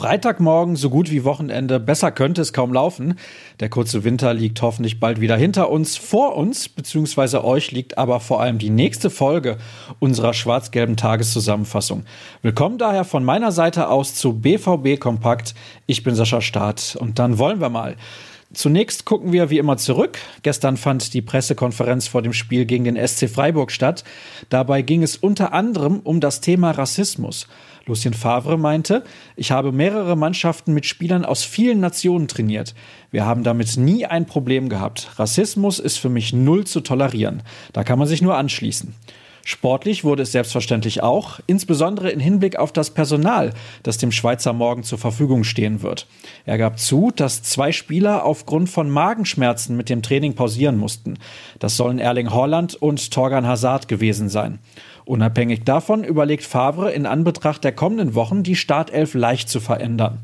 Freitagmorgen, so gut wie Wochenende, besser könnte es kaum laufen. Der kurze Winter liegt hoffentlich bald wieder hinter uns. Vor uns, beziehungsweise euch, liegt aber vor allem die nächste Folge unserer schwarz-gelben Tageszusammenfassung. Willkommen daher von meiner Seite aus zu BVB Kompakt. Ich bin Sascha Staat und dann wollen wir mal. Zunächst gucken wir wie immer zurück. Gestern fand die Pressekonferenz vor dem Spiel gegen den SC Freiburg statt. Dabei ging es unter anderem um das Thema Rassismus. Lucien Favre meinte, ich habe mehrere Mannschaften mit Spielern aus vielen Nationen trainiert. Wir haben damit nie ein Problem gehabt. Rassismus ist für mich null zu tolerieren. Da kann man sich nur anschließen. Sportlich wurde es selbstverständlich auch, insbesondere in Hinblick auf das Personal, das dem Schweizer morgen zur Verfügung stehen wird. Er gab zu, dass zwei Spieler aufgrund von Magenschmerzen mit dem Training pausieren mussten. Das sollen Erling Haaland und Torgan Hazard gewesen sein. Unabhängig davon überlegt Favre in Anbetracht der kommenden Wochen die Startelf leicht zu verändern.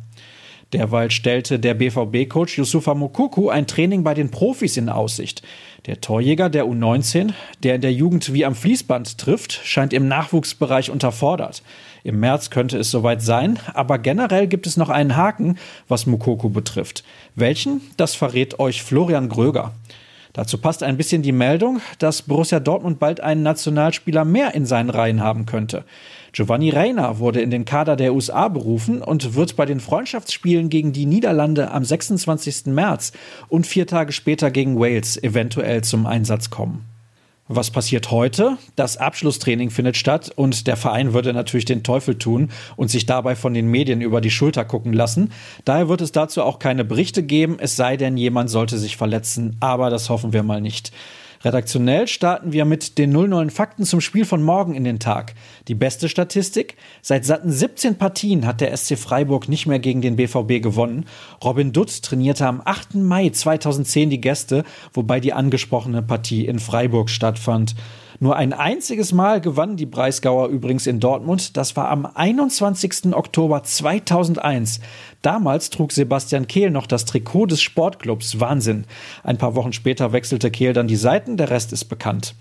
Derweil stellte der BVB-Coach Yusufa Mokuku ein Training bei den Profis in Aussicht. Der Torjäger der U19, der in der Jugend wie am Fließband trifft, scheint im Nachwuchsbereich unterfordert. Im März könnte es soweit sein, aber generell gibt es noch einen Haken, was Mukoko betrifft. Welchen? Das verrät euch Florian Gröger. Dazu passt ein bisschen die Meldung, dass Borussia Dortmund bald einen Nationalspieler mehr in seinen Reihen haben könnte. Giovanni Reina wurde in den Kader der USA berufen und wird bei den Freundschaftsspielen gegen die Niederlande am 26. März und vier Tage später gegen Wales eventuell zum Einsatz kommen. Was passiert heute? Das Abschlusstraining findet statt und der Verein würde natürlich den Teufel tun und sich dabei von den Medien über die Schulter gucken lassen. Daher wird es dazu auch keine Berichte geben, es sei denn, jemand sollte sich verletzen, aber das hoffen wir mal nicht. Redaktionell starten wir mit den 09 Fakten zum Spiel von morgen in den Tag. Die beste Statistik? Seit satten 17 Partien hat der SC Freiburg nicht mehr gegen den BVB gewonnen. Robin Dutt trainierte am 8. Mai 2010 die Gäste, wobei die angesprochene Partie in Freiburg stattfand. Nur ein einziges Mal gewannen die Breisgauer übrigens in Dortmund. Das war am 21. Oktober 2001. Damals trug Sebastian Kehl noch das Trikot des Sportclubs. Wahnsinn. Ein paar Wochen später wechselte Kehl dann die Seiten. Der Rest ist bekannt.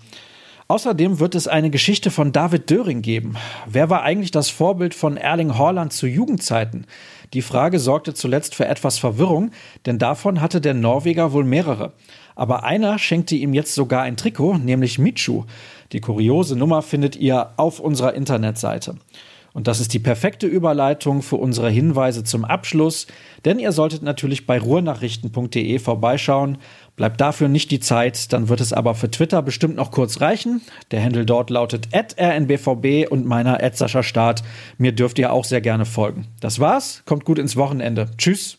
Außerdem wird es eine Geschichte von David Döring geben. Wer war eigentlich das Vorbild von Erling Haaland zu Jugendzeiten? Die Frage sorgte zuletzt für etwas Verwirrung, denn davon hatte der Norweger wohl mehrere. Aber einer schenkte ihm jetzt sogar ein Trikot, nämlich Michu. Die kuriose Nummer findet ihr auf unserer Internetseite. Und das ist die perfekte Überleitung für unsere Hinweise zum Abschluss, denn ihr solltet natürlich bei ruhrnachrichten.de vorbeischauen. Bleibt dafür nicht die Zeit, dann wird es aber für Twitter bestimmt noch kurz reichen. Der Handel dort lautet rnbvb und meiner Sascha Start. Mir dürft ihr auch sehr gerne folgen. Das war's, kommt gut ins Wochenende. Tschüss.